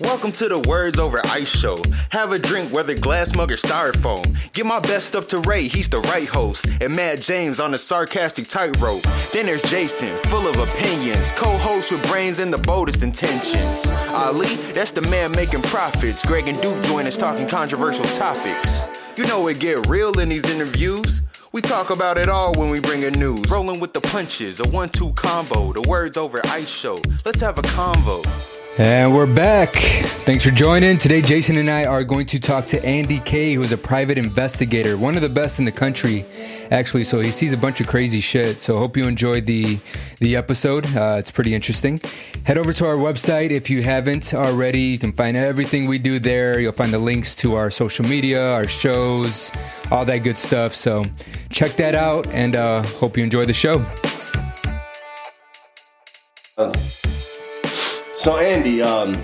Welcome to the Words Over Ice show. Have a drink, whether glass mug or styrofoam. Give my best up to Ray, he's the right host. And Matt James on the sarcastic tightrope. Then there's Jason, full of opinions. Co host with brains and the boldest intentions. Ali, that's the man making profits. Greg and Duke join us talking controversial topics. You know it get real in these interviews. We talk about it all when we bring in news. Rolling with the punches, a one two combo. The Words Over Ice show. Let's have a convo. And we're back. Thanks for joining. Today, Jason and I are going to talk to Andy Kay, who is a private investigator, one of the best in the country, actually. So he sees a bunch of crazy shit. So hope you enjoyed the the episode. Uh, it's pretty interesting. Head over to our website if you haven't already. You can find everything we do there. You'll find the links to our social media, our shows, all that good stuff. So check that out, and uh, hope you enjoy the show. Uh, so Andy, um,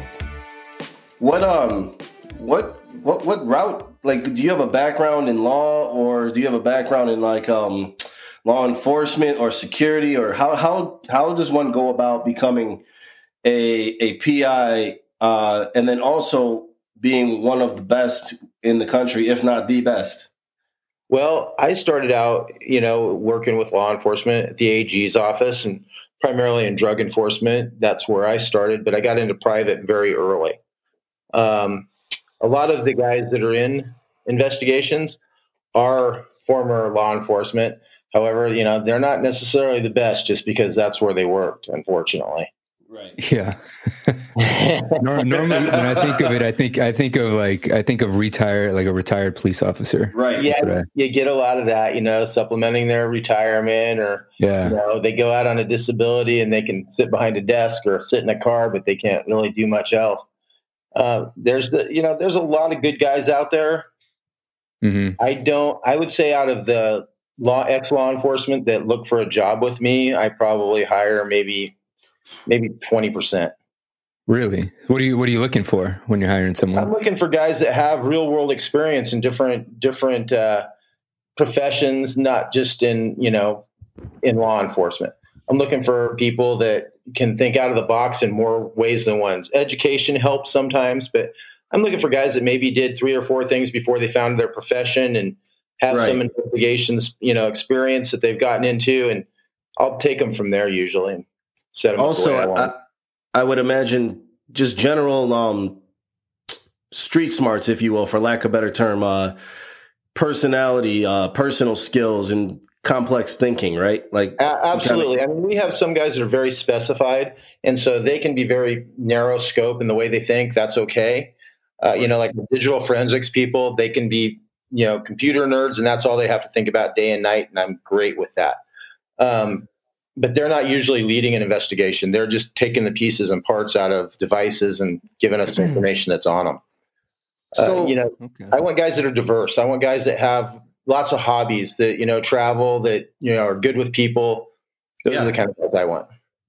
what um, what what what route? Like, do you have a background in law, or do you have a background in like um, law enforcement or security, or how how how does one go about becoming a a PI, uh, and then also being one of the best in the country, if not the best? Well, I started out, you know, working with law enforcement at the AG's office and primarily in drug enforcement. That's where I started, but I got into private very early. Um, a lot of the guys that are in investigations are former law enforcement. However, you know, they're not necessarily the best just because that's where they worked, unfortunately. Right. Yeah. Normally, when I think of it, I think I think of like I think of retired, like a retired police officer. Right. Yeah, I- you get a lot of that, you know, supplementing their retirement or Yeah. you know, they go out on a disability and they can sit behind a desk or sit in a car, but they can't really do much else. Uh, there's the, you know, there's a lot of good guys out there. hmm I don't, I would say out of the law, ex law enforcement that look for a job with me, I probably hire maybe, maybe 20%. Really? What are you What are you looking for when you're hiring someone? I'm looking for guys that have real world experience in different, different, uh, professions, not just in, you know, in law enforcement. I'm looking for people that can think out of the box in more ways than one. Education helps sometimes, but I'm looking for guys that maybe did three or four things before they found their profession and have some Right. investigations, you know, experience that they've gotten into, and I'll take them from there usually set them. also I. I, I would imagine just general um street smarts if you will for lack of a better term uh personality uh personal skills and complex thinking right like absolutely. I mean, we have some guys that are very specified, and so they can be very narrow scope in the way they think. That's okay. Uh, you know, like the digital forensics people, they can be, you know, computer nerds, and that's all they have to think about day and night. And I'm great with that. Um, but they're not usually leading an investigation. They're just taking the pieces and parts out of devices and giving us information that's on them. So- uh, you know, Okay. I want guys that are diverse. I want guys that have lots of hobbies that you know travel that you know are good with people. Those Yeah. are the kind of guys I want.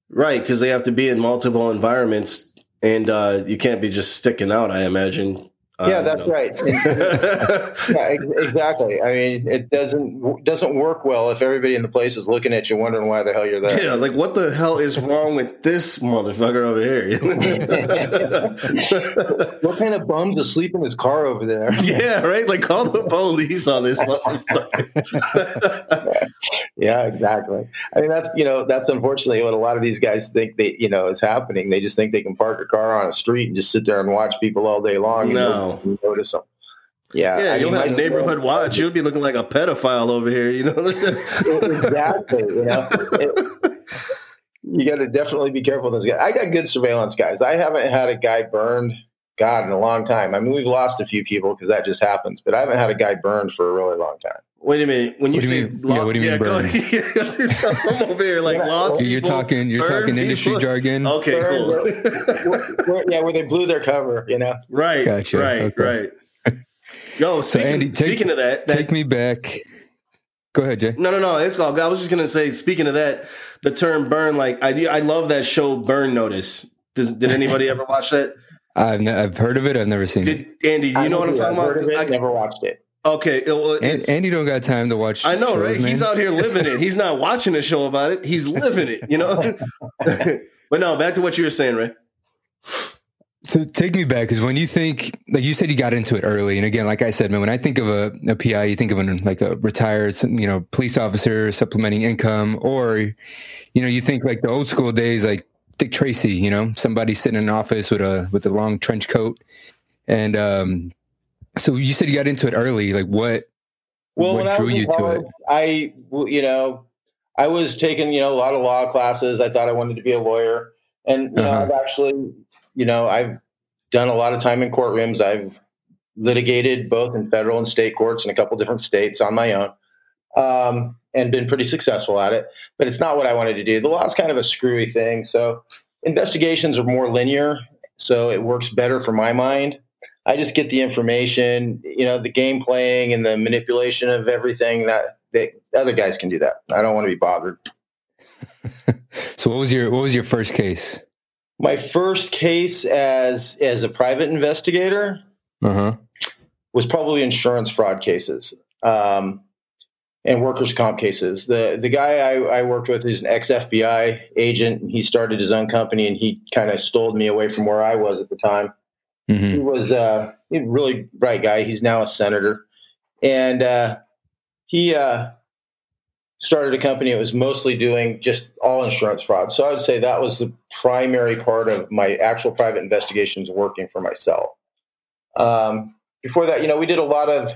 right because they have to be in multiple environments and uh you can't be just sticking out i imagine uh, yeah, that's right. And- yeah, exactly. I mean, it doesn't doesn't work well if everybody in the place is looking at you, wondering why the hell you're there. yeah, like what the hell is wrong with this motherfucker over here? What kind of bum's asleep in his car over there? yeah, right. Like call the police on this motherfucker. yeah, exactly. I mean, that's you know, that's unfortunately what a lot of these guys think they you know is happening. They just think they can park a car on a street and just sit there and watch people all day long. and Nobody notice them. Yeah, Yeah, I you'll mean, have neighborhood watch. You'll be looking like a pedophile over here. You know. exactly. You know, It- you got to definitely be careful with those guys. I got good surveillance guys. I haven't had a guy burned, God, in a long time. I mean, we've lost a few people because that just happens, but I haven't had a guy burned for a really long time. Wait a minute. When you What do say you mean- yeah, what do you mean go- burned? I'm over here like Yeah. lost. You're people, talking. You're burned talking industry jargon. Okay, cool. Where- where- yeah, where they blew their cover, you know. right, Gotcha, right, okay. right. Yo, speaking, Andy, take- speaking of that, that Take me back. Go ahead, Jay. No, no, no. It's all. I was just gonna say. Speaking of that, the term "burn," like I, I love that show, Burn Notice. Does, did anybody ever watch that? I've ne- I've heard of it. I've never seen it. Did Andy? You I know what I'm yeah, talking I've about? it, I- never watched it. Okay, it- And, it's- Andy don't got time to watch. I know, shows, right? He's out here living it. He's not watching a show about it. He's living it. You know. but no, back to what you were saying, Ray. So take me back because when you think, like you said, you got into it early, and again, like I said, man, when I think of a, a PI, you think of an, like a retired, you know, police officer supplementing income, or you know, you think like the old school days, like Dick Tracy, you know, somebody sitting in an office with a with a long trench coat, and um, so you said you got into it early. Like what? Well, what drew you college, to it? I, you know, I was taking you know a lot of law classes. I thought I wanted to be a lawyer, and you know, Uh-huh. I've actually, you know, I've done a lot of time in courtrooms. I've litigated both in federal and state courts in a couple different states on my own, um, and been pretty successful at it. But it's not what I wanted to do. The law is kind of a screwy thing. So investigations are more linear, so it works better for my mind. I just get the information, you know, the game playing and the manipulation of everything that, that other guys can do that. I don't want to be bothered. So what was your what was your first case? My first case as as a private investigator Uh huh. was probably insurance fraud cases um, and workers' comp cases. The the guy I, I worked with is an ex FBI agent. He started his own company and he kind of stole me away from where I was at the time. Hmm he was uh, a really bright guy. He's now a senator, and uh, he uh, started a company that was mostly doing just all insurance fraud. So I would say that was the primary part of my actual private investigations working for myself. Um, before that, you know, we did a lot of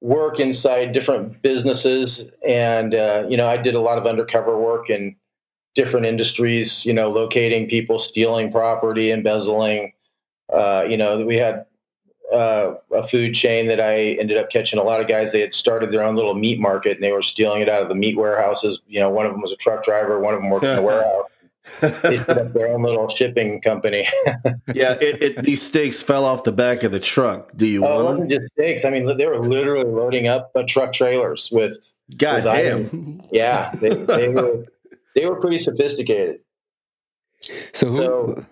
work inside different businesses, and uh, you know, I did a lot of undercover work in different industries. You know, locating people stealing property, embezzling. Uh, you know, we had uh, a food chain that I ended up catching a lot of guys. They had started their own little meat market and they were stealing it out of the meat warehouses. You know, one of them was a truck driver, one of them worked in the warehouse. They set up their own little shipping company. yeah, it, it, these steaks fell off the back of the truck. Do you Oh, it wasn't just steaks. I mean, they were literally loading up uh, truck trailers with. God with damn. Yeah, they, they were they were pretty sophisticated. So who? So- like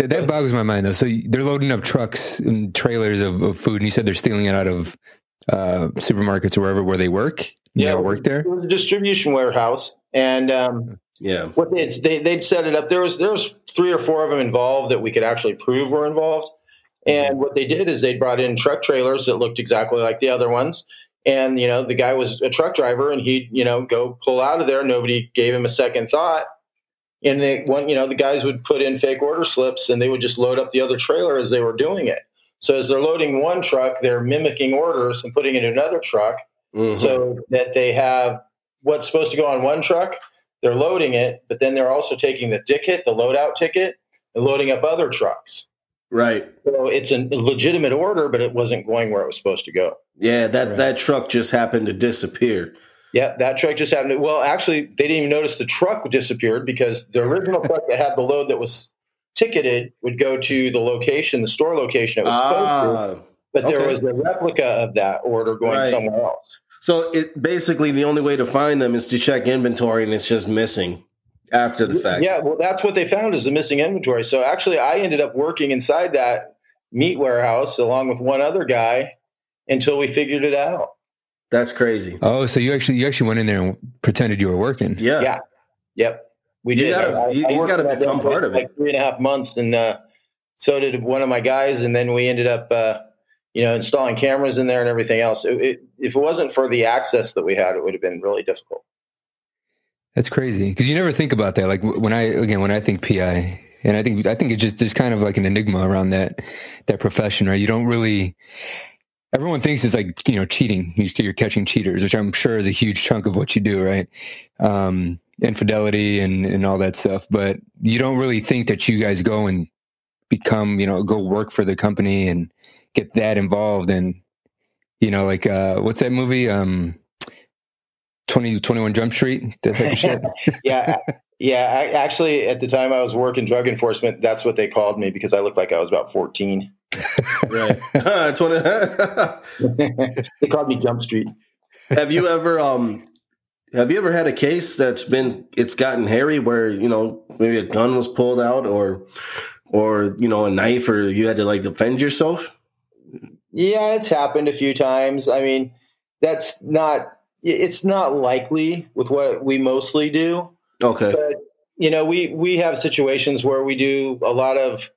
that, that boggles my mind though. So they're loading up trucks and trailers of, of food, and you said they're stealing it out of uh, supermarkets or wherever where they work. Yeah, ever work there? It was a distribution warehouse, and um, Yeah. what they they they'd set it up. There was there was three or four of them involved that we could actually prove were involved. And what they did is they brought in truck trailers that looked exactly like the other ones. And you know the guy was a truck driver, and he'd you know go pull out of there. Nobody gave him a second thought. And they one you know the guys would put in fake order slips, and they would just load up the other trailer as they were doing it. So as they're loading one truck, they're mimicking orders and putting it in another truck Mhm. so that they have what's supposed to go on one truck they're loading it but then they're also taking the ticket the loadout ticket and loading up other trucks right. so it's a legitimate order but it wasn't going where it was supposed to go Yeah, that, Right. that truck just happened to disappear. Yeah that truck just happened well actually they didn't even notice the truck disappeared because the original truck that had the load that was ticketed would go to the location the store location it was supposed to Ah, but there okay. was a replica of that order going Right. somewhere else so it basically the only way to find them is to check inventory, and it's just missing after the fact. Yeah, well, that's what they found is the missing inventory. So actually, I ended up working inside that meat warehouse along with one other guy until we figured it out. That's crazy. Oh, so you actually you actually went in there and pretended you were working. Yeah. Yeah. Yep, we You did. gotta- I- I he's worked gotta in become part of for it. Like three and a half months, and uh, so did one of my guys. And then we ended up, uh, you know, installing cameras in there and everything else. It, it, if it wasn't for the access that we had, it would have been really difficult. That's crazy because you never think about that. Like when I again when I think PI, and I think I think it just there's kind of like an enigma around that that profession, right? You don't really. Everyone thinks it's like you know cheating. You- You're catching cheaters, which I'm sure is a huge chunk of what you do, right? Um, infidelity and and all that stuff. But you don't really think that you guys go and become you know go work for the company and get that involved and you know like uh, what's that movie? Um, 20, 21 Jump Street, that type of shit. yeah, yeah. I, actually, at the time I was working drug enforcement, that's what they called me because I looked like I was about fourteen. Right. 20 they called me Jump Street. have you ever um have you ever had a case that's been it's gotten hairy where you know maybe a gun was pulled out or or you know a knife or you had to like defend yourself Yeah, it's happened a few times. I mean, that's not. It's not likely with what we mostly do. okay But you know, we we have situations where we do a lot of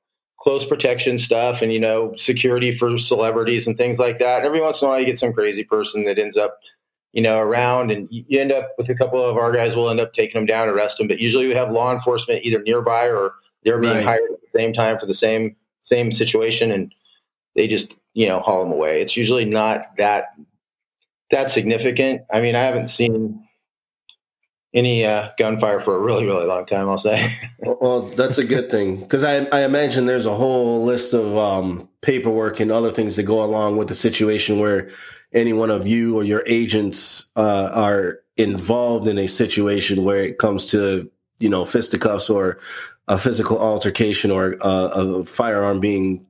close protection stuff and you know security for celebrities and things like that. And every once in a while, you get some crazy person that ends up you know around, and you end up with a couple of our guys. will end up taking them down, arrest them. But usually, we have law enforcement either nearby or they're being right. hired at the same time for the same same situation, and they just you know haul them away. It's usually not that that significant. I mean, I haven't seen any uh, gunfire for a really, really long time. I'll say. well, that's a good thing because I, I imagine there's a whole list of um, paperwork and other things that go along with the situation where any one of you or your agents uh, are involved in a situation where it comes to you know fisticuffs or a physical altercation or uh, a firearm being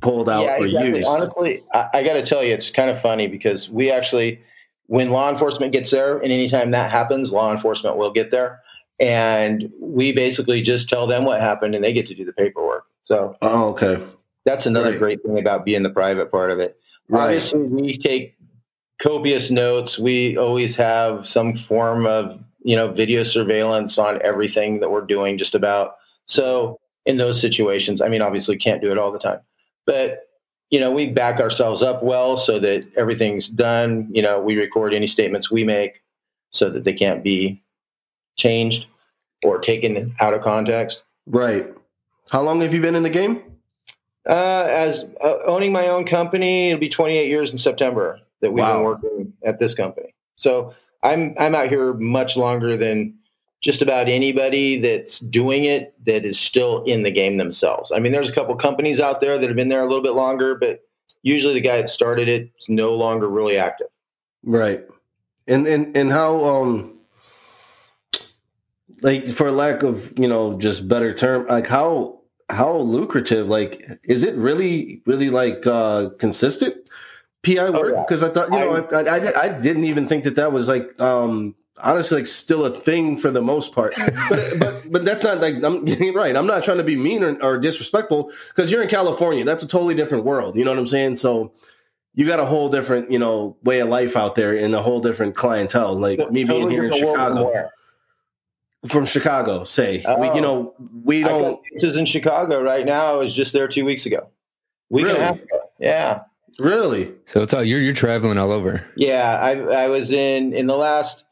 pulled out yeah, or exactly. used. Honestly, I, I got to tell you, it's kind of funny because we actually when law enforcement gets there, and anytime that happens, law enforcement will get there. And we basically just tell them what happened and they get to do the paperwork. So, oh, okay. That's another right. great thing about being the private part of it. Right. Obviously, we take copious notes. We always have some form of, you know, video surveillance on everything that we're doing, just about. So, in those situations, I mean, obviously, can't do it all the time, but you know, we back ourselves up well so that everything's done. You know, we record any statements we make so that they can't be changed or taken out of context. Right. How long have you been in the game? Uh, as uh, owning my own company, it'll be 28 years in September that we've wow. been working at this company. So I'm I'm out here much longer than just about anybody that's doing it that is still in the game themselves. I mean, there's a couple companies out there that have been there a little bit longer, but usually the guy that started it is no longer really active. Right. And and and how um like for lack of, you know, just better term, like how how lucrative like is it really really like uh consistent PI work? Because oh, yeah. I thought, you know, I, I, I, I didn't even think that that was like um honestly like still a thing for the most part. But but but that's not like I'm right. I'm not trying to be mean or, or disrespectful because you're in California. That's a totally different world. You know what I'm saying? So you got a whole different you know way of life out there and a whole different clientele. Like me being here in Chicago. From Chicago, say oh. we, you oh. know, we don't. This is in Chicago right now. I was just there two weeks ago. Week really? and a half ago. Yeah. Really? So it's all you're you're traveling all over. Yeah, I I was in in the last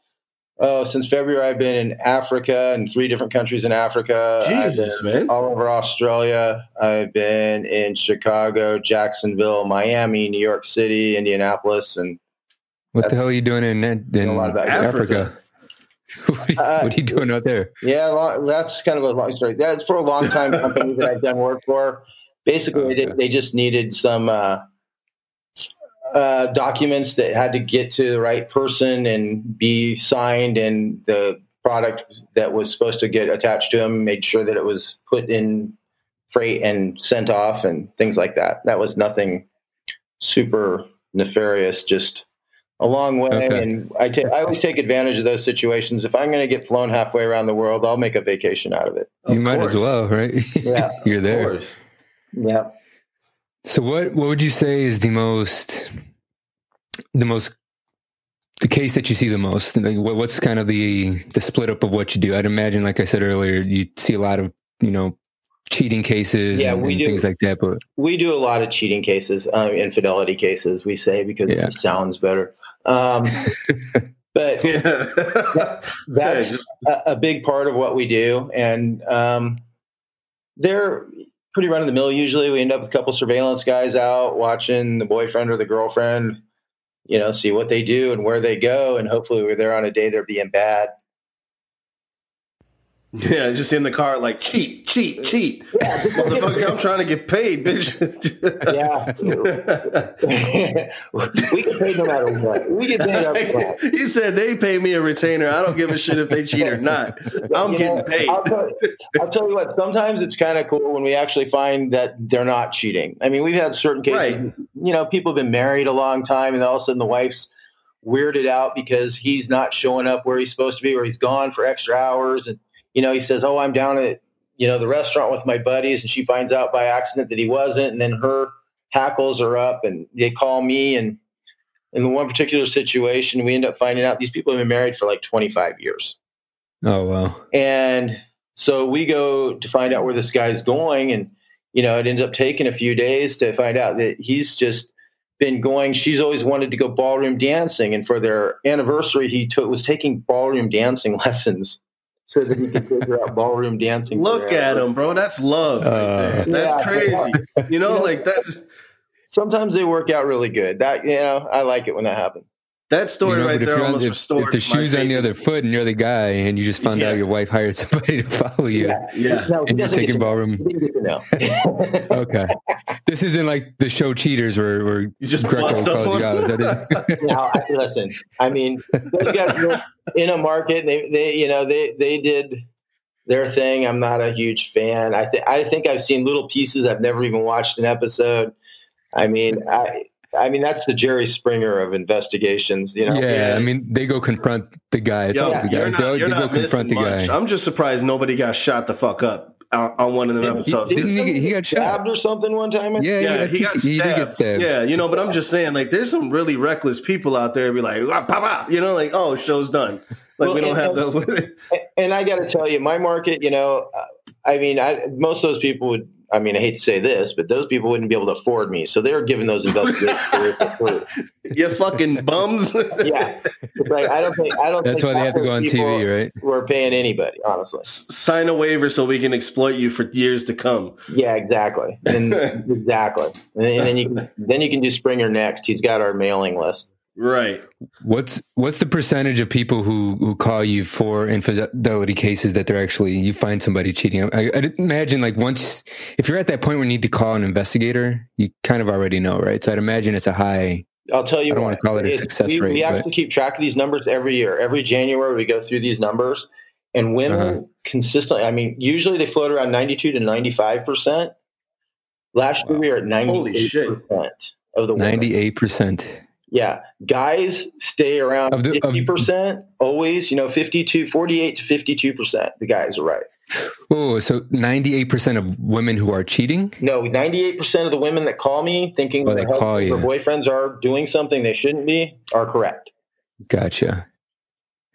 Oh, since February, I've been in Africa in three different countries in Africa. Jesus, man! All over Australia. I've been in Chicago, Jacksonville, Miami, New York City, Indianapolis, and what the hell are you doing in, in Africa? Africa? what, are you, uh, what, are you, doing out there? Yeah, that's kind of a long story. That's for a long time company that I've done work for. Basically, okay. they, they, just needed some. Uh, uh, documents that had to get to the right person and be signed, and the product that was supposed to get attached to them made sure that it was put in freight and sent off, and things like that. That was nothing super nefarious, just a long way. Okay. And I, ta- I always take advantage of those situations. If I'm going to get flown halfway around the world, I'll make a vacation out of it. You of might as well, right? Yeah, you're there. Yeah. So what what would you say is the most the most the case that you see the most? Like what's kind of the the split up of what you do? I'd imagine, like I said earlier, you see a lot of you know cheating cases yeah, and, we and do, things like that. But we do a lot of cheating cases, um, infidelity cases. We say because yeah. it sounds better. Um, but that, that's a, a, big part of what we do, and um, they're pretty run of the mill. Usually, we end up with a couple surveillance guys out watching the boyfriend or the girlfriend, you know, see what they do and where they go, and hopefully, we're there on a day they're being bad. Yeah, just in the car, like cheat, cheat, cheat. Yeah, Motherfucker, I'm trying to get paid, bitch. yeah, we get paid no matter what. We get paid up front. He said they pay me a retainer. I don't give a shit if they cheat or not. I'm you getting know, paid. I'll tell, I'll tell, you what. Sometimes it's kind of cool when we actually find that they're not cheating. I mean, we've had certain cases. Right. You know, people have been married a long time, and all of a sudden the wife's weirded out because he's not showing up where he's supposed to be, or he's gone for extra hours, and you know, he says, "Oh, I'm down at you know the restaurant with my buddies," and she finds out by accident that he wasn't, and then her hackles are up, and they call me, and in the one particular situation, we end up finding out these people have been married for like 25 years. Oh wow! And so we go to find out where this guy's going, and you know, it ended up taking a few days to find out that he's just been going. She's always wanted to go ballroom dancing, and for their anniversary, he took was taking ballroom dancing lessons so that he can figure out ballroom dancing. Look at him, bro. That's love right Uh, there. That's Yeah. crazy. You know, like that's Sometimes they work out really good. That you know, I like it when that happens. That story You know, right but if there you're on- almost if, restored. if the shoe's on the other foot and you're the guy and you just found Yeah. out your wife hired somebody to follow you Yeah. No, he and you're taking ballroom. he didn't get to know. Okay. This isn't like the show Cheaters where, where You just Greco bust up calls on you out. Is that it? now, I, listen, I mean, those guys were in a market. They, they, you know, they, they did their thing. I'm not a huge fan. I think, I think I've seen little pieces. I've never even watched an episode. I mean, I, I mean, that's the Jerry Springer of investigations. You know, yeah, Yeah. I mean, they go confront the guy. It's Yo, always the guy. you're not, they you're go not confront the much. guy. I'm just surprised nobody got shot the fuck up on, on one of them episodes. Didn't he, get- he got shot? stabbed or something one time. Yeah, yeah, he got he did stabbed. get stabbed. Yeah, you know, but I'm just saying, like, there's some really reckless people out there. Be like, ah, pop out, you know, like, oh, show's done. Like, Well, we don't have and- the. and I got to tell you, my market, you know, uh, I mean, I, most of those people would. I mean, I hate to say this, but those people wouldn't be able to afford me, so they're giving those investigations for free. you fucking bums. Yeah, It's like I don't think I don't. That's think why they have to go on TV, right? We're paying anybody, honestly. Sign a waiver so we can exploit you for years to come. Yeah, exactly, and exactly, and, and then you can then you can do Springer next. He's got our mailing list. Right. What's what's the percentage of people who, who call you for infidelity cases that they're actually you find somebody cheating? I, I'd imagine like once if you're at that point where you need to call an investigator, you kind of already know, right? So I'd imagine it's a high. I'll tell you. I don't what, wanna call it a it's- success we, rate, We but- actually keep track of these numbers every year. Every January, we go through these numbers, and women Uh-huh. consistently. I mean, usually they float around ninety-two to ninety-five percent. Last year, we were at ninety-eight percent of the women. Ninety eight percent. Yeah, guys stay around Of the- fifty percent always. You know, 52, 48 to fifty-two percent. The guys are right. Oh, so ninety eight percent of women who are cheating. No, ninety-eight percent of the women that call me thinking Oh, their call or boyfriends are doing something they shouldn't be are correct. Gotcha.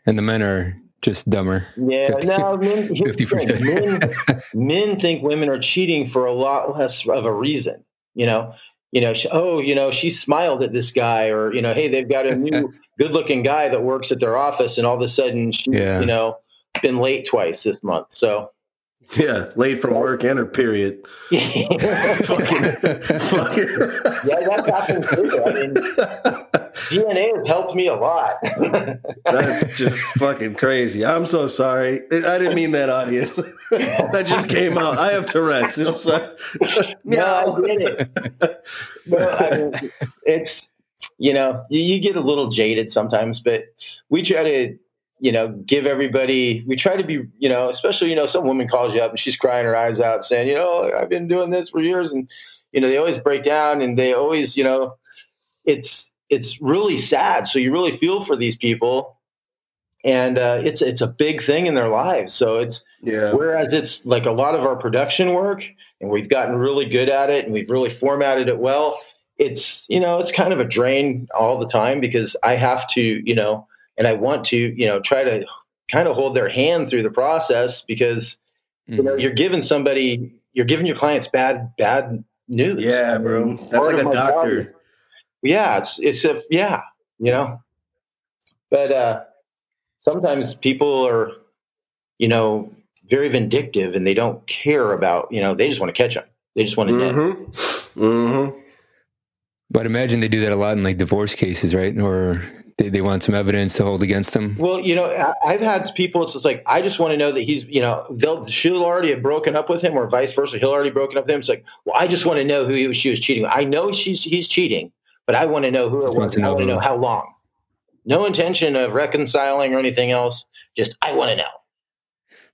And the men are just dumber. Yeah, 50 no, men, here's the thing. 50%. men, men think women are cheating for a lot less of a reason. You know, you know, she, oh, you know, she smiled at this guy, or you know, hey, they've got a new good-looking guy that works at their office, and all of a sudden, she, Yeah. you know, been late twice this month. So, Yeah. Late from work and her period. yeah, fucking. fucking. that happens too. I mean, DNA has helped me a lot. That's just fucking crazy. I'm so sorry. I didn't mean that, audience. that just came out. I have Tourette's. I'm sorry. No, I get it. No, I mean, it's you know you, you get a little jaded sometimes, but we try to you know give everybody. We try to be you know especially you know some woman calls you up and she's crying her eyes out saying you know I've been doing this for years and you know they always break down and they always you know it's it's really sad. So you really feel for these people. And uh, it's it's a big thing in their lives, so it's Yeah. Whereas it's like a lot of our production work, and we've gotten really good at it, and we've really formatted it well. It's you know it's kind of a drain all the time because I have to you know, and I want to you know try to kind of hold their hand through the process because you know Mhm. you're giving somebody you're giving your clients bad bad news. Yeah, bro. That's Part like a doctor. is- yeah, it's it's a yeah, you know. But uh sometimes people are, you know, very vindictive and they don't care about, you know, they just want to catch them. They just want to. Mm-hmm. Mm-hmm. But imagine they do that a lot in like divorce cases, right? Or they, they want some evidence to hold against them. Well, you know, I, I've had people. It's just like I just want to know that he's, you know, they'll she'll already have broken up with him, or vice versa. He'll already broken up with him. It's like, well, I just want to know who he was, she was cheating. with. I know she's he's cheating, but I want to know who it was. wants to and I want to know how long. No intention of reconciling or anything else. Just I want to know.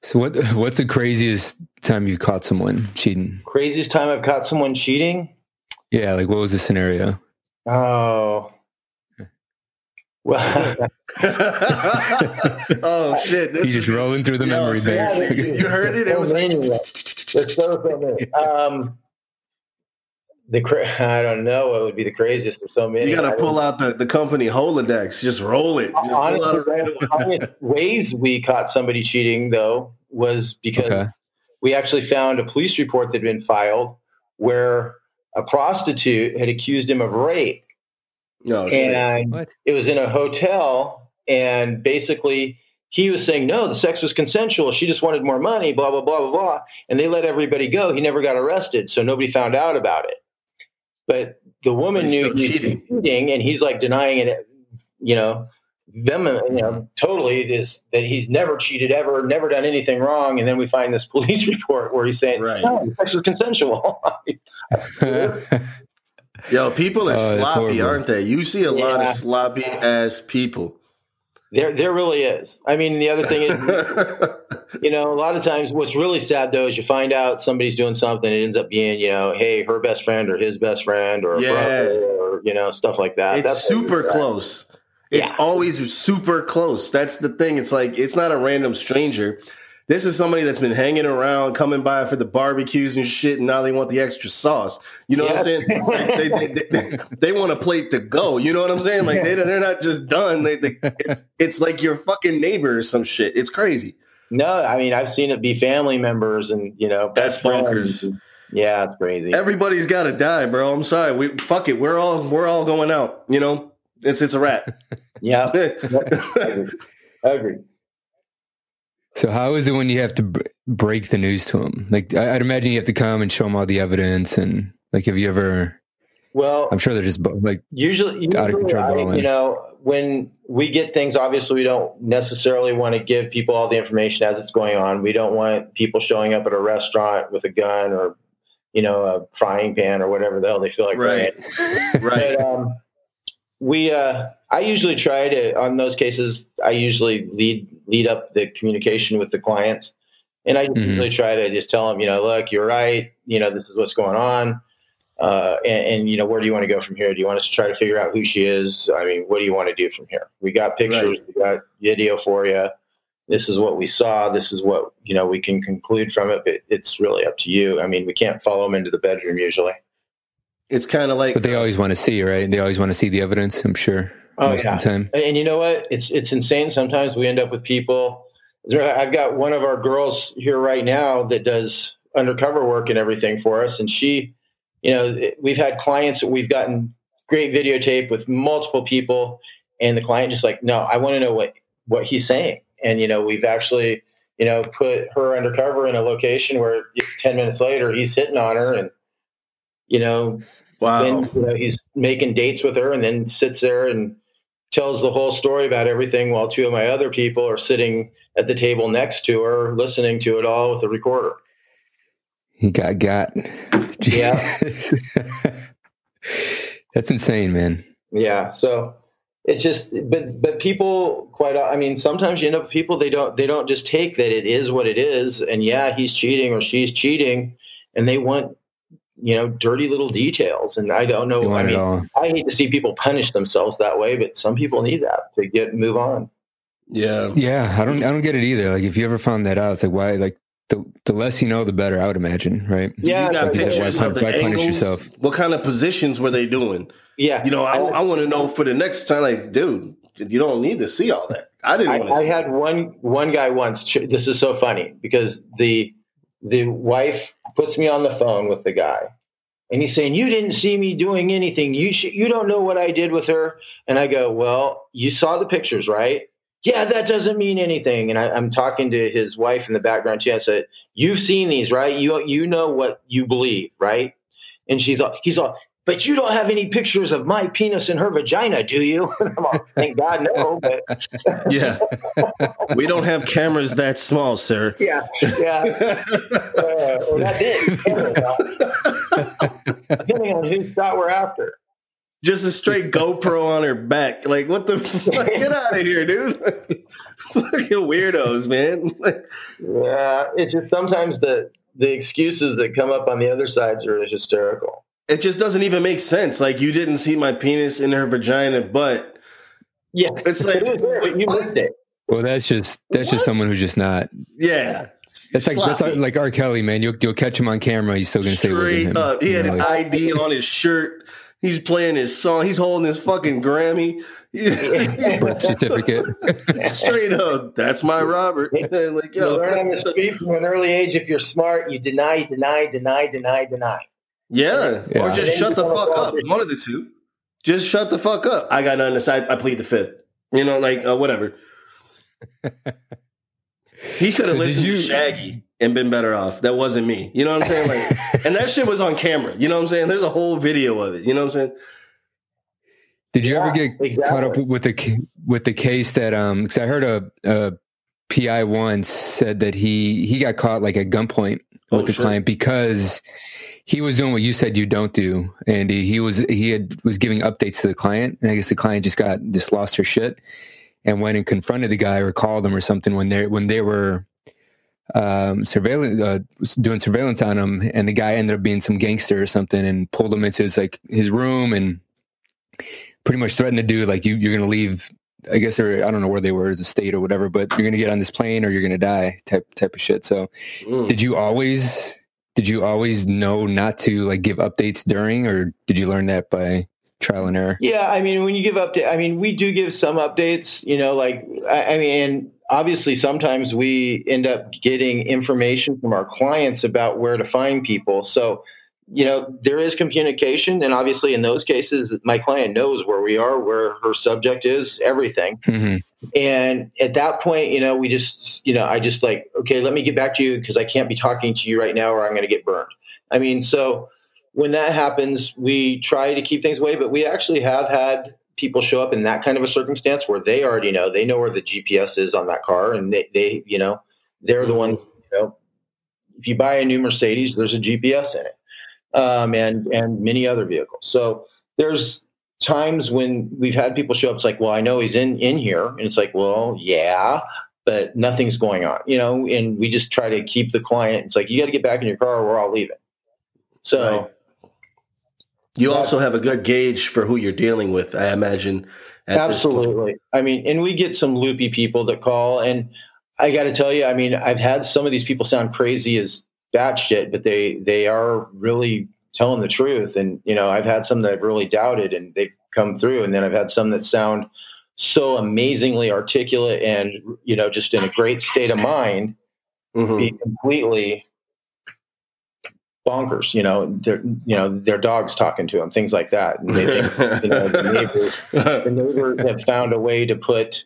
So what what's the craziest time you caught someone cheating? Craziest time I've caught someone cheating. Yeah, like what was the scenario? Oh. Well, oh shit! This He's just rolling through the memory so- banks. yeah, you, you heard it. It was like. Let's go from there. Um, the cra- I don't know what would be the craziest. There's so many. You got to pull out the, the company Rolodex. Just roll it. Just pull out Honestly, a the ways we caught somebody cheating though was because Okay. we actually found a police report that had been filed where a prostitute had accused him of rape. No, shit. and What? it was in a hotel and basically he was saying no the sex was consensual she just wanted more money blah blah blah blah blah and they let everybody go he never got arrested so nobody found out about it but the woman But he's knew he was cheating. cheating and he's like denying it you know them you know totally is that he's never cheated ever never done anything wrong and then we find this police report where he's saying Right. no the sex was consensual Yo, people are Oh, sloppy, aren't they? You see a lot of sloppy ass people. There there really is i mean the other thing is you know, a lot of times what's really sad though is you find out somebody's doing something, it ends up being, you know, hey, her best friend or his best friend or Yeah. brother or, you know, stuff like that. it's super close. It's Yeah. always super close. That's the thing. It's like it's not a random stranger. This is somebody that's been hanging around, coming by for the barbecues and shit, and now they want the extra sauce. You know what I'm saying? Like, they, they, they, they want a plate to go. You know what I'm saying? Like they, they're not just done. They, they, it's, it's like your fucking neighbor or some shit. It's crazy. No, I mean, I've seen it be family members and, you know, That's bonkers. Yeah, it's crazy. Everybody's got to die, bro. I'm sorry. We fuck it. We're all we're all going out. You know, it's it's a wrap. yeah. Agreed. Agreed. So how is it when you have to b- break the news to him? Like I- I'd imagine you have to come and show him all the evidence and like have you ever? Well, I'm sure they're just bu- like usually, Out of control I- you know when we get things obviously we don't necessarily want to give people all the information as it's going on we don't want people showing up at a restaurant with a gun or you know a frying pan or whatever the hell they feel like Right. right. but um, we uh, i usually try to on those cases i usually lead lead up the communication with the clients. And i Mhm. usually try to just tell them you know look you're right. You know this is what's going on. Uh, and, and you know where do you want to go from here? Do you want us to try to figure out who she is? I mean what do you want to do from here? We got pictures. We got video for you this is what we saw. This is what you know we can conclude from it. But it's really up to you. I mean we can't follow them into the bedroom usually. It's kind of like but they always want to see, right? They always want to see the evidence, I'm sure. Oh, most yeah. of the time. And, and you know what? It's it's insane. Sometimes we end up with people. I've got one of our girls here right now that does undercover work and everything for us, and she, you know, we've had clients that we've gotten great videotape with multiple people, and the client just like, no, I want to know what what he's saying, and you know, we've actually, you know, put her undercover in a location where ten minutes later he's hitting on her, and you know, wow. then you know, he's making dates with her and then sits there and tells the whole story about everything while two of my other people are sitting at the table next to her listening to it all with a recorder He got got. Yeah. That's insane, man. yeah so it's just but but people quite i mean sometimes you end up with people they don't they don't just take that it is what it is and yeah he's cheating or she's cheating and they want you know dirty little details and i don't know They i mean i hate to see people punish themselves that way but some people need that to get move on yeah. Yeah, I don't I don't get it either. Like if you ever found that out, it's like why like the the less you know the better, I would imagine, right? Yeah, you got pictures Why of the punish angles. yourself? What kind of positions were they doing? yeah You know, I, I want to know for the next time. Like, dude, you don't need to see all that. I didn't I, want to I see. had one one guy once. This is so funny because the the wife puts me on the phone with the guy, and he's saying, "You didn't see me doing anything. You sh- you don't know what I did with her." And I go, "Well, you saw the pictures, right?" Yeah, that doesn't mean anything. And I, I'm talking to his wife in the background too. I said, "You've seen these, right? You you know what you believe, right?" And she's all, he's all, but you don't have any pictures of my penis in her vagina, do you? And all, Thank God, no. But yeah, we don't have cameras that small, sir. yeah, yeah. Uh, that big. Depending on whose shot we're after. Just a straight GoPro on her back. Like, what the fuck? Get out of here, dude. Fucking weirdos, man. Yeah, it's just sometimes the the excuses that come up on the other sides are just hysterical. It just doesn't even make sense. Like, you didn't see my penis in her vagina, but Yeah, It's like, it was there, but you what? missed it. Well, that's just that's just someone who's just not. yeah. That's like that's like R. Kelly, man. You'll you'll catch him on camera. He's still gonna say it wasn't Straight him. up. He You had know, an like- ID on his shirt. He's playing his song. He's holding his fucking Grammy. birth certificate. Straight up. That's my Robert. like, You learn on the street from an early age. If you're smart, you deny, deny, deny, deny, deny. Yeah, Yeah. or just shut the fuck up. go- One of the two. Just shut the fuck up. I got nothing to say. I plead the fifth. You know, like uh, whatever. He could have So did listened you- to Shaggy and been better off. That wasn't me. You know what I'm saying? Like, and that shit was on camera. You know what I'm saying? There's a whole video of it. You know what I'm saying? Did you ever get exactly. caught up with the with the case that um? Because I heard a, a PI once said that he he got caught like at gunpoint with Oh, the shit. client because he was doing what you said you don't do, and he, he was he had was giving updates to the client, and I guess the client just got just lost her shit and went and confronted the guy or called him or something when they when they were um surveillance uh, doing surveillance on him and the guy ended up being some gangster or something and pulled him into his like his room and pretty much threatened the dude like you you're gonna leave i guess they're i don't know where they were the state or whatever but you're gonna get on this plane or you're gonna die type type of shit so Mm. did you always did you always know not to like give updates during or did you learn that by trial and error Yeah, I mean, when you give update, I mean, we do give some updates. You know, like I, I mean, obviously, sometimes we end up getting information from our clients about where to find people. So, you know, there is communication, and obviously, in those cases, my client knows where we are, where her subject is, everything. hmm And at that point, you know, we just, you know, I just like, okay, let me get back to you because I can't be talking to you right now or I'm going to get burned. I mean, so when that happens, we try to keep things away, but we actually have had people show up in that kind of a circumstance where they already know, they know where the GPS is on that car and they, they you know, they're the ones, you know, if you buy a new Mercedes, there's a GPS in it. Um, and, and many other vehicles. So there's, times when we've had people show up, it's like, well, I know he's in in here, and it's like, well, yeah, but nothing's going on, you know. And we just try to keep the client. It's like you got to get back in your car, or we're all leaving. So Right. You also have a good gauge for who you're dealing with, I imagine. absolutely, I mean, and we get some loopy people that call, and I got to tell you, I mean, I've had some of these people sound crazy as batshit, but they they are really telling the truth. And you know, I've had some that I've really doubted, and they've come through, and then I've had some that sound so amazingly articulate and you know just in a great state of mind Mhm. be completely bonkers you know their you know their dogs talking to them things like that and they think you know the neighbors the neighbors have found a way to put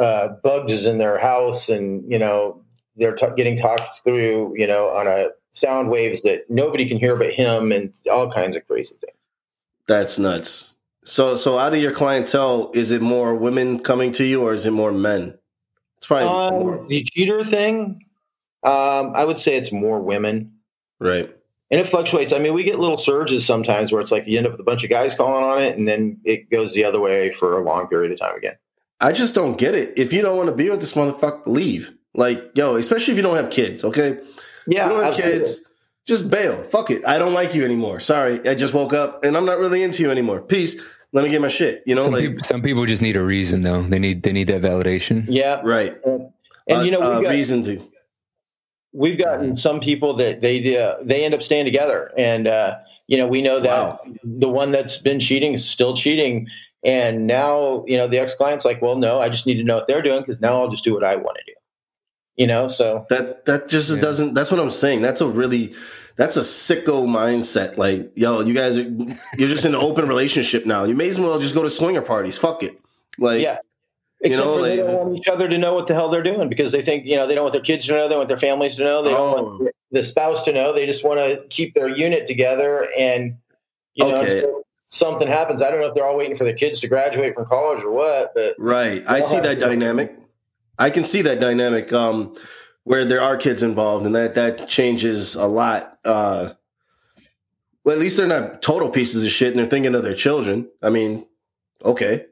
uh, bugs in their house and you know they're t- getting talked through you know on a sound waves that nobody can hear but him and all kinds of crazy things That's nuts. So, so out of your clientele, is it more women coming to you, or is it more men? It's probably more, um, the cheater thing um, i would say it's more women right. and it fluctuates. I mean, we get little surges sometimes where it's like you end up with a bunch of guys calling on it, and then it goes the other way for a long period of time again. I just don't get it. If you don't want to be with this motherfucker, leave. Like, yo, especially if you don't have kids, okay? Yeah, you don't have absolutely. kids, just bail. Fuck it. I don't like you anymore. Sorry. I just woke up and I'm not really into you anymore. Peace. Let me get my shit. You know, some, like, people, some people just need a reason though they need they need that validation Yeah, right. and, and, you know uh, we've, got, reason to. we've gotten some people that they uh, they end up staying together, and uh, you know we know that Wow. the one that's been cheating is still cheating, and now you know the ex client's like, well, no, I just need to know what they're doing because now I'll just do what I want to do. You know, so That that just Yeah. doesn't. That's what I'm saying. That's a really, that's a sicko mindset. Like, yo, you guys are, you're just in an open relationship now. You may as well just go to swinger parties. Fuck it. Like, Yeah. Except know, for they like- don't want each other to know what the hell they're doing because they think, you know, they don't want their kids to know, they want their families to know, they don't Oh. want the spouse to know. They just want to keep their unit together and you know Okay. something happens. I don't know if they're all waiting for their kids to graduate from college or what, but Right. I see that dynamic. I can see that dynamic um, where there are kids involved, and that that changes a lot. Uh, well, at least they're not total pieces of shit, and they're thinking of their children. I mean, okay,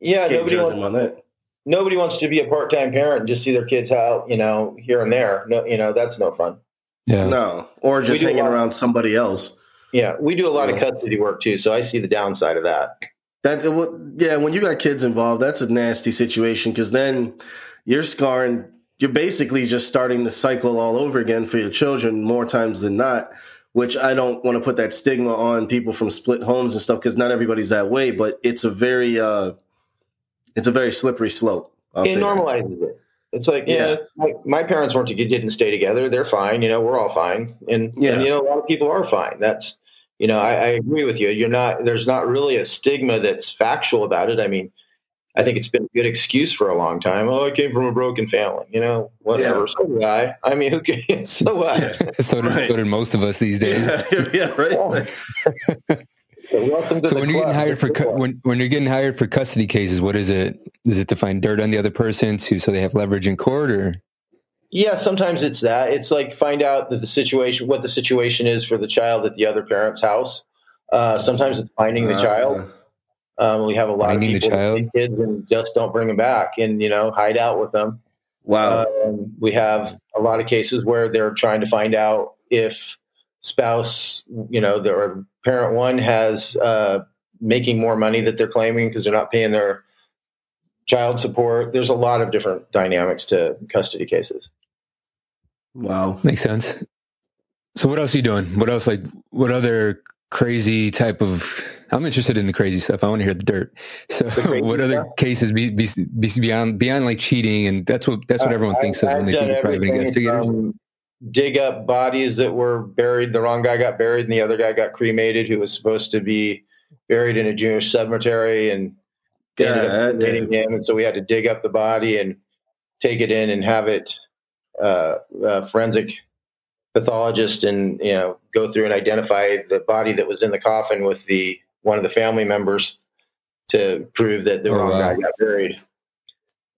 yeah, can't nobody judge wants, them on that. nobody wants to be a part-time parent and just see their kids out, you know, here and there. No, you know, that's no fun. yeah No, or just hanging lot- around somebody else. Yeah, we do a lot of custody work too, so I see the downside of that. That it yeah, when you got kids involved, that's a nasty situation because then you're scarring. You're basically just starting the cycle all over again for your children more times than not. Which I don't want to put that stigma on people from split homes and stuff because not everybody's that way. But it's a very, uh, it's a very slippery slope. I'll it say that. normalizes it. It's like, yeah, Yeah. my, my parents weren't to didn't stay together. They're fine. You know, we're all fine. And, Yeah. and, you know, a lot of people are fine. That's, you know, I, I agree with you. You're not. There's not really a stigma that's factual about it. I mean, I think it's been a good excuse for a long time. Oh, I came from a broken family. You know, whatever. Yeah. So did I. I mean, who cares? So what? Yeah. so, did, right. so did most of us these days. Yeah, yeah right. Welcome to so when you're getting hired for cu- when when you're getting hired for custody cases, what is it? Is it to find dirt on the other person to so they have leverage in court, or? Yeah, sometimes it's that. It's like find out that the situation, what the situation is for the child at the other parent's house. Uh, sometimes it's finding the uh, child. Um, we have a lot of people the child. kids and just don't bring them back, and you know hide out with them. Wow. Um, we have a lot of cases where they're trying to find out if spouse, you know, or parent one has uh, making more money that they're claiming because they're not paying their child support. There's a lot of different dynamics to custody cases. Wow, makes sense. So, what else are you doing? What else, like, what other crazy type of? I'm interested in the crazy stuff. I want to hear the dirt. So, the what other stuff? cases be, be, be, beyond beyond like cheating? And that's what that's what everyone thinks of when they think of private investigators. From, dig up bodies that were buried. The wrong guy got buried, and the other guy got cremated, who was supposed to be buried in a Jewish cemetery, and ended up him. And so we had to dig up the body and take it in and have it uh, uh, forensic pathologist and you know go through and identify the body that was in the coffin with the one of the family members to prove that the oh, wrong wow. guy got buried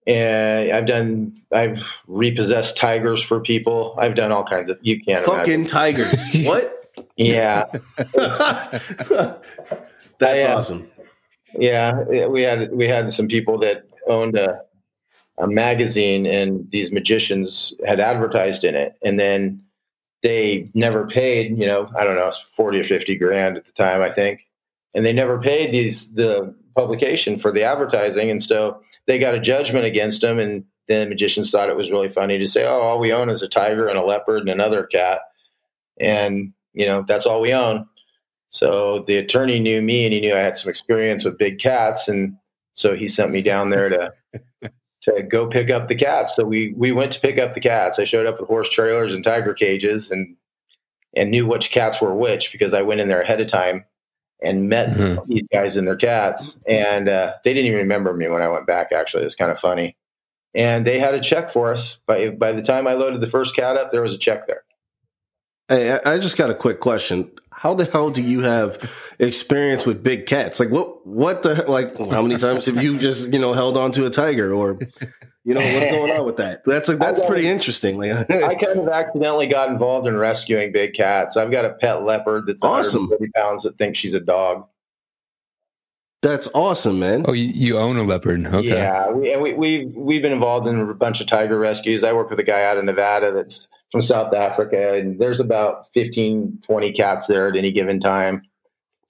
and I've done I've repossessed tigers for people. I've done all kinds of you can't fucking imagine. tigers. what? Yeah, that's awesome. Yeah, we had we had some people that owned a a magazine, and these magicians had advertised in it, and then they never paid. You know, I don't know, it's forty or fifty grand at the time, I think, and they never paid these the publication for the advertising, and so they got a judgment against them, and then the magicians thought it was really funny to say, "Oh, all we own is a tiger and a leopard and another cat," and you know that's all we own. So the attorney knew me, and he knew I had some experience with big cats, and so he sent me down there to to go pick up the cats. So we we went to pick up the cats. I showed up with horse trailers and tiger cages, and and knew which cats were which because I went in there ahead of time and met mm-hmm. these guys and their cats. And uh, they didn't even remember me when I went back, actually. It's kind of funny. And they had a check for us. By, by the time I loaded the first cat up, there was a check there. Hey, I just got a quick question. How the hell do you have experience with big cats? Like what? What the like? How many times have you just you know held on to a tiger or you know what's going on with that? That's a, that's pretty interesting. Like, I kind of accidentally got involved in rescuing big cats. I've got a pet leopard that's awesome. 130 pounds that thinks she's a dog. That's awesome, man. Oh, you, you own a leopard? Okay. Yeah, we, we we we've been involved in a bunch of tiger rescues. I work with a guy out of Nevada that's from South Africa, and there's about 15, 20 cats there at any given time.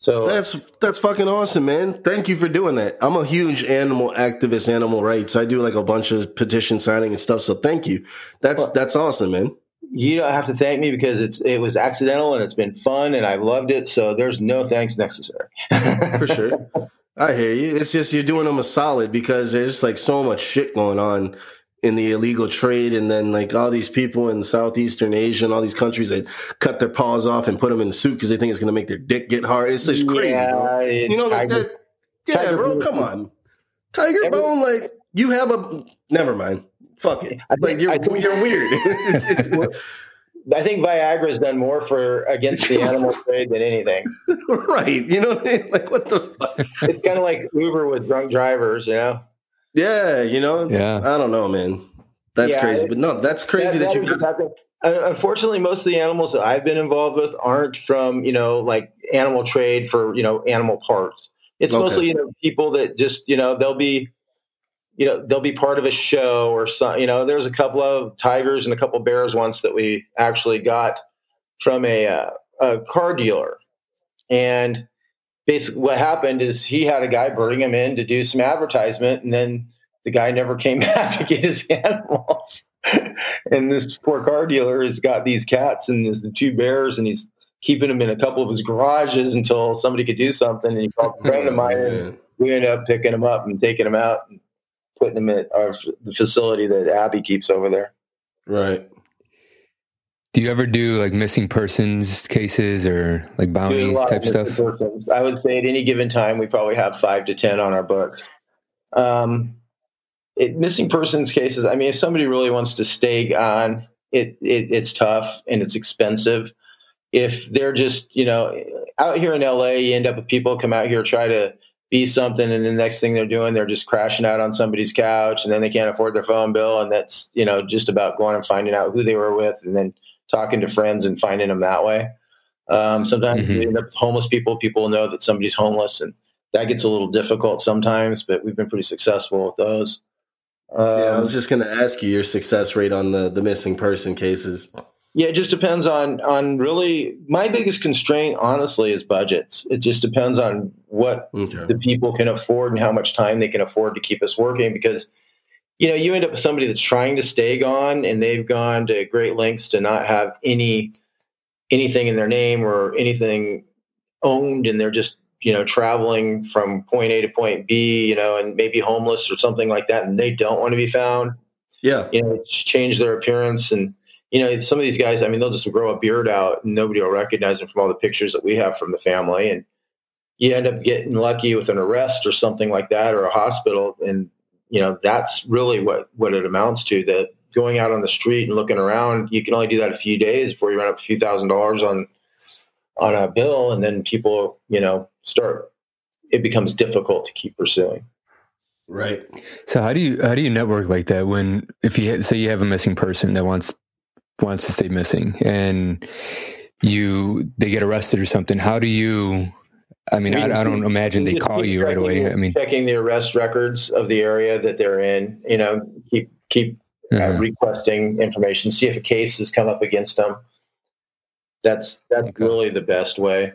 So that's that's fucking awesome, man. Thank you for doing that. I'm a huge animal activist, animal rights. I do like a bunch of petition signing and stuff. So thank you. That's well, that's awesome, man. You don't have to thank me because it's it was accidental and it's been fun and I've loved it. So there's no thanks necessary. for sure. I hear you. It's just you're doing them a solid because there's like so much shit going on in the illegal trade and then like all these people in southeastern asia and all these countries that cut their paws off and put them in the suit because they think it's going to make their dick get hard it's just crazy yeah, you know like that yeah bro come on tiger every, bone like you have a never mind fuck it think, like you're, think, you're weird I think Viagra's done more for against the animal trade than anything. right. You know what I mean? Like what the fuck? It's kind of like Uber with drunk drivers, you know? Yeah, you know. Yeah. I don't know, man. That's yeah, crazy, but no, that's crazy that, that, that you. Got... Unfortunately, most of the animals that I've been involved with aren't from you know like animal trade for you know animal parts. It's okay. mostly you know people that just you know they'll be you know they'll be part of a show or some you know there's a couple of tigers and a couple of bears once that we actually got from a, uh, a car dealer and basically what happened is he had a guy bring him in to do some advertisement and then the guy never came back to get his animals. And this poor car dealer has got these cats and there's the two bears and he's keeping them in a couple of his garages until somebody could do something and he called a friend of mine and we ended up picking them up and taking them out and putting them at our the facility that abby keeps over there. Right Do you ever do like missing persons cases or like bounties type stuff? Persons. I would say at any given time we probably have five to ten on our books. Um, it, missing persons cases. I mean, if somebody really wants to stay on, it, it it's tough and it's expensive. If they're just you know out here in LA, you end up with people come out here try to be something, and the next thing they're doing, they're just crashing out on somebody's couch, and then they can't afford their phone bill, and that's you know just about going and finding out who they were with, and then talking to friends and finding them that way. Um, sometimes mm-hmm. we end up with homeless people. People know that somebody's homeless, and that gets a little difficult sometimes. But we've been pretty successful with those. Um, yeah, I was just going to ask you your success rate on the the missing person cases. Yeah, it just depends on on really my biggest constraint honestly is budgets. It just depends on what okay. the people can afford and how much time they can afford to keep us working because you know, you end up with somebody that's trying to stay gone and they've gone to great lengths to not have any anything in their name or anything owned and they're just you know traveling from point A to point B, you know, and maybe homeless or something like that, and they don't want to be found. Yeah, you know, change their appearance, and you know, some of these guys, I mean, they'll just grow a beard out, and nobody will recognize them from all the pictures that we have from the family, and you end up getting lucky with an arrest or something like that, or a hospital, and you know, that's really what what it amounts to. That going out on the street and looking around, you can only do that a few days before you run up a few thousand dollars on on a bill, and then people, you know, start. It becomes difficult to keep pursuing. Right. So how do you how do you network like that when if you say you have a missing person that wants wants to stay missing and you they get arrested or something? How do you? I mean, I, I, don't imagine they call you right away. I mean, checking the arrest records of the area that they're in. You know, keep keep uh, uh-huh. requesting information, see if a case has come up against them. That's that's okay. really the best way.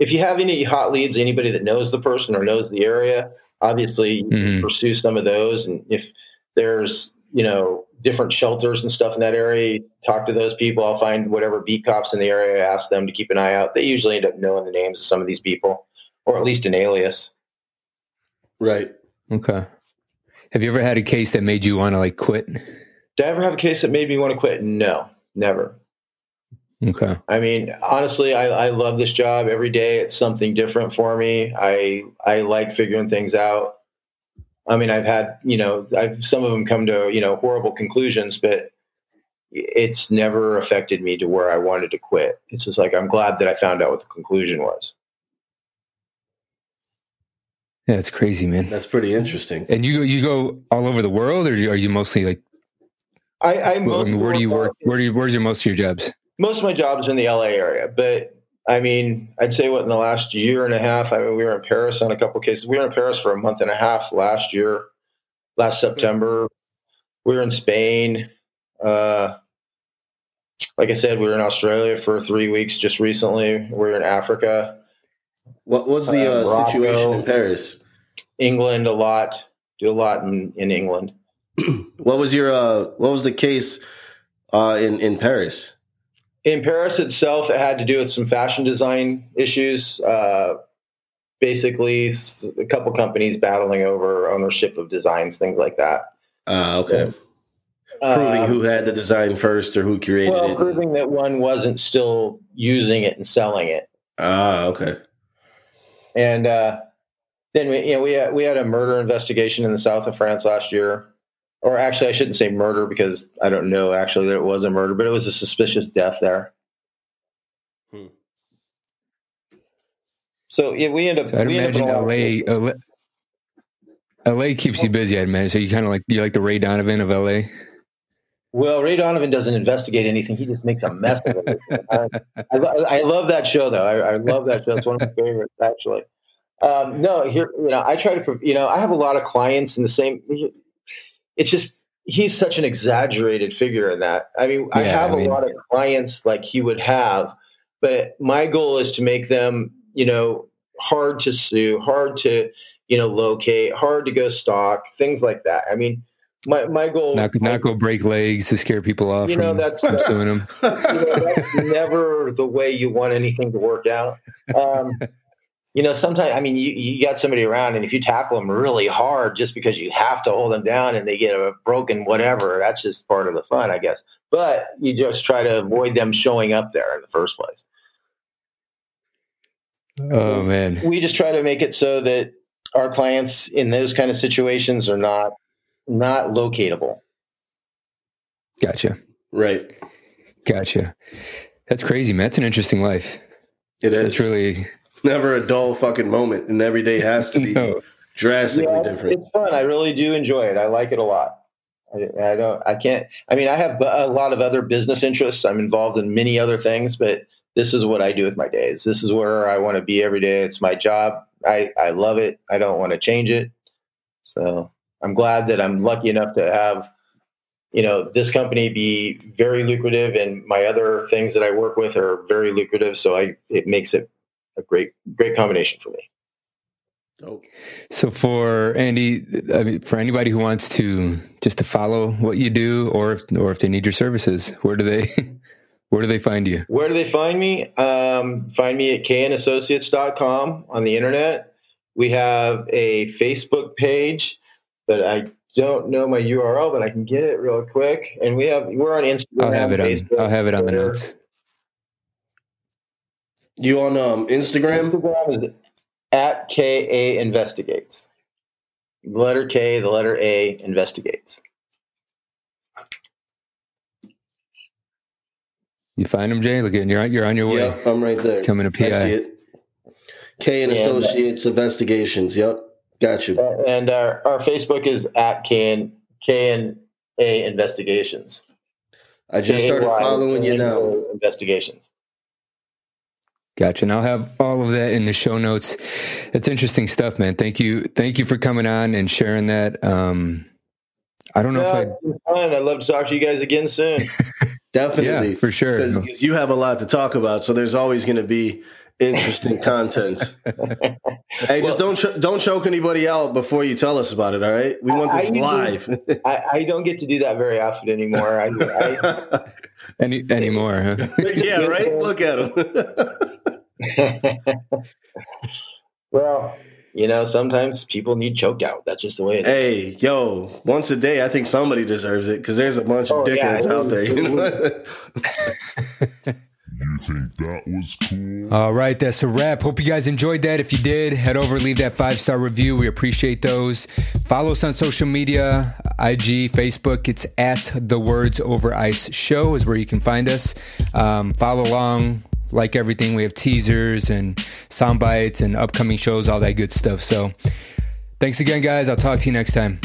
If you have any hot leads, anybody that knows the person or knows the area, obviously mm-hmm. pursue some of those. And if there's you know different shelters and stuff in that area, talk to those people. I'll find whatever beat cops in the area, ask them to keep an eye out. They usually end up knowing the names of some of these people, or at least an alias. Right. Okay. Have you ever had a case that made you want to like quit? Did I ever have a case that made me want to quit? No, never. Okay. I mean, honestly, I, I love this job. Every day it's something different for me. I I like figuring things out. I mean, I've had, you know, I've some of them come to, you know, horrible conclusions, but it's never affected me to where I wanted to quit. It's just like I'm glad that I found out what the conclusion was. Yeah, it's crazy, man. That's pretty interesting. And you go, you go all over the world, or are you mostly like? I, I, I mean, where do you work? Where do you? Where's your most of your jobs? Most of my jobs are in the LA area, but I mean, I'd say what in the last year and a half. I mean, we were in Paris on a couple cases. We were in Paris for a month and a half last year, last September. We were in Spain. Uh, like I said, we were in Australia for three weeks just recently. We were in Africa. What was the uh, uh, situation in Paris? England a lot. Do a lot in, in England. what was your uh, what was the case uh, in in Paris? In Paris itself, it had to do with some fashion design issues. Uh, basically, a couple companies battling over ownership of designs, things like that. Uh, okay. Uh, proving who had the design first or who created well, it. Proving that one wasn't still using it and selling it. Ah, okay. And uh, then we, you know, we had, we had a murder investigation in the south of France last year, or actually, I shouldn't say murder because I don't know actually that it was a murder, but it was a suspicious death there. Hmm. So yeah, we end up. So I'd imagine LA, LA, LA keeps you busy. I'd imagine. So you kind of like you like the Ray Donovan of LA. Well, Ray Donovan doesn't investigate anything; he just makes a mess of it. I, I, I, love that show, though. I, I, love that show. It's one of my favorites, actually. Um, no, here, you know, I try to, you know, I have a lot of clients in the same. It's just he's such an exaggerated figure in that. I mean, yeah, I have I mean, a lot of clients like he would have, but my goal is to make them, you know, hard to sue, hard to, you know, locate, hard to go stalk, things like that. I mean my my goal not, not go break legs to scare people off. You know, from, that's from suing them. You know, that's never the way you want anything to work out. Um, you know, sometimes I mean, you, you got somebody around, and if you tackle them really hard just because you have to hold them down and they get a broken whatever, that's just part of the fun, I guess. But you just try to avoid them showing up there in the first place. Oh man, we just try to make it so that our clients in those kind of situations are not not locatable. Gotcha. Right. Gotcha. That's crazy, man. That's an interesting life. It is. It's really never a dull fucking moment, and every day has to be no. drastically yeah, different. It's fun. I really do enjoy it. I like it a lot. I, I, don't. I can't. I mean, I have a lot of other business interests. I'm involved in many other things, but this is what I do with my days. This is where I want to be every day. It's my job. I I love it. I don't want to change it. So I'm glad that I'm lucky enough to have you know this company be very lucrative and my other things that i work with are very lucrative so i it makes it a great great combination for me oh. so for andy I mean, for anybody who wants to just to follow what you do or if, or if they need your services where do they where do they find you where do they find me um, find me at knassociates.com on the internet we have a facebook page but i don't know my URL, but I can get it real quick. And we have we're on Instagram. I'll have it Facebook, on. I'll have it on Twitter. the notes. You on um, Instagram? Instagram is at KA Investigates. The letter K, the letter A investigates. You find him, Jay? Look, you're on, you're on your way. Yep, I'm right there. Coming to PI. K and Associates Investigations. Yep. Got you. Uh, and our, our Facebook is at K and K and A Investigations. I just K-A-Y, started following you now. Investigations. Gotcha. And I'll have all of that in the show notes. It's interesting stuff, man. Thank you. Thank you for coming on and sharing that. Um, I don't know yeah, if I. Fun. I'd love to talk to you guys again soon. Definitely, yeah, for sure. Because you have a lot to talk about, so there's always going to be interesting content. hey, just don't ch- don't choke anybody out before you tell us about it. All right, we want this I, live. I, I, don't get to do that very often anymore. I, I Any anymore? Huh? yeah, right. Look at him. well, you know, sometimes people need choked out. That's just the way it is. Hey, yo, once a day, I think somebody deserves it because there's a bunch oh, of dickheads yeah, out there. You know? You think that was cool? All right, that's a wrap. Hope you guys enjoyed that. If you did, head over, leave that five star review. We appreciate those. Follow us on social media IG, Facebook. It's at the Words Over Ice Show, is where you can find us. Um, follow along, like everything. We have teasers and sound bites and upcoming shows, all that good stuff. So thanks again, guys. I'll talk to you next time.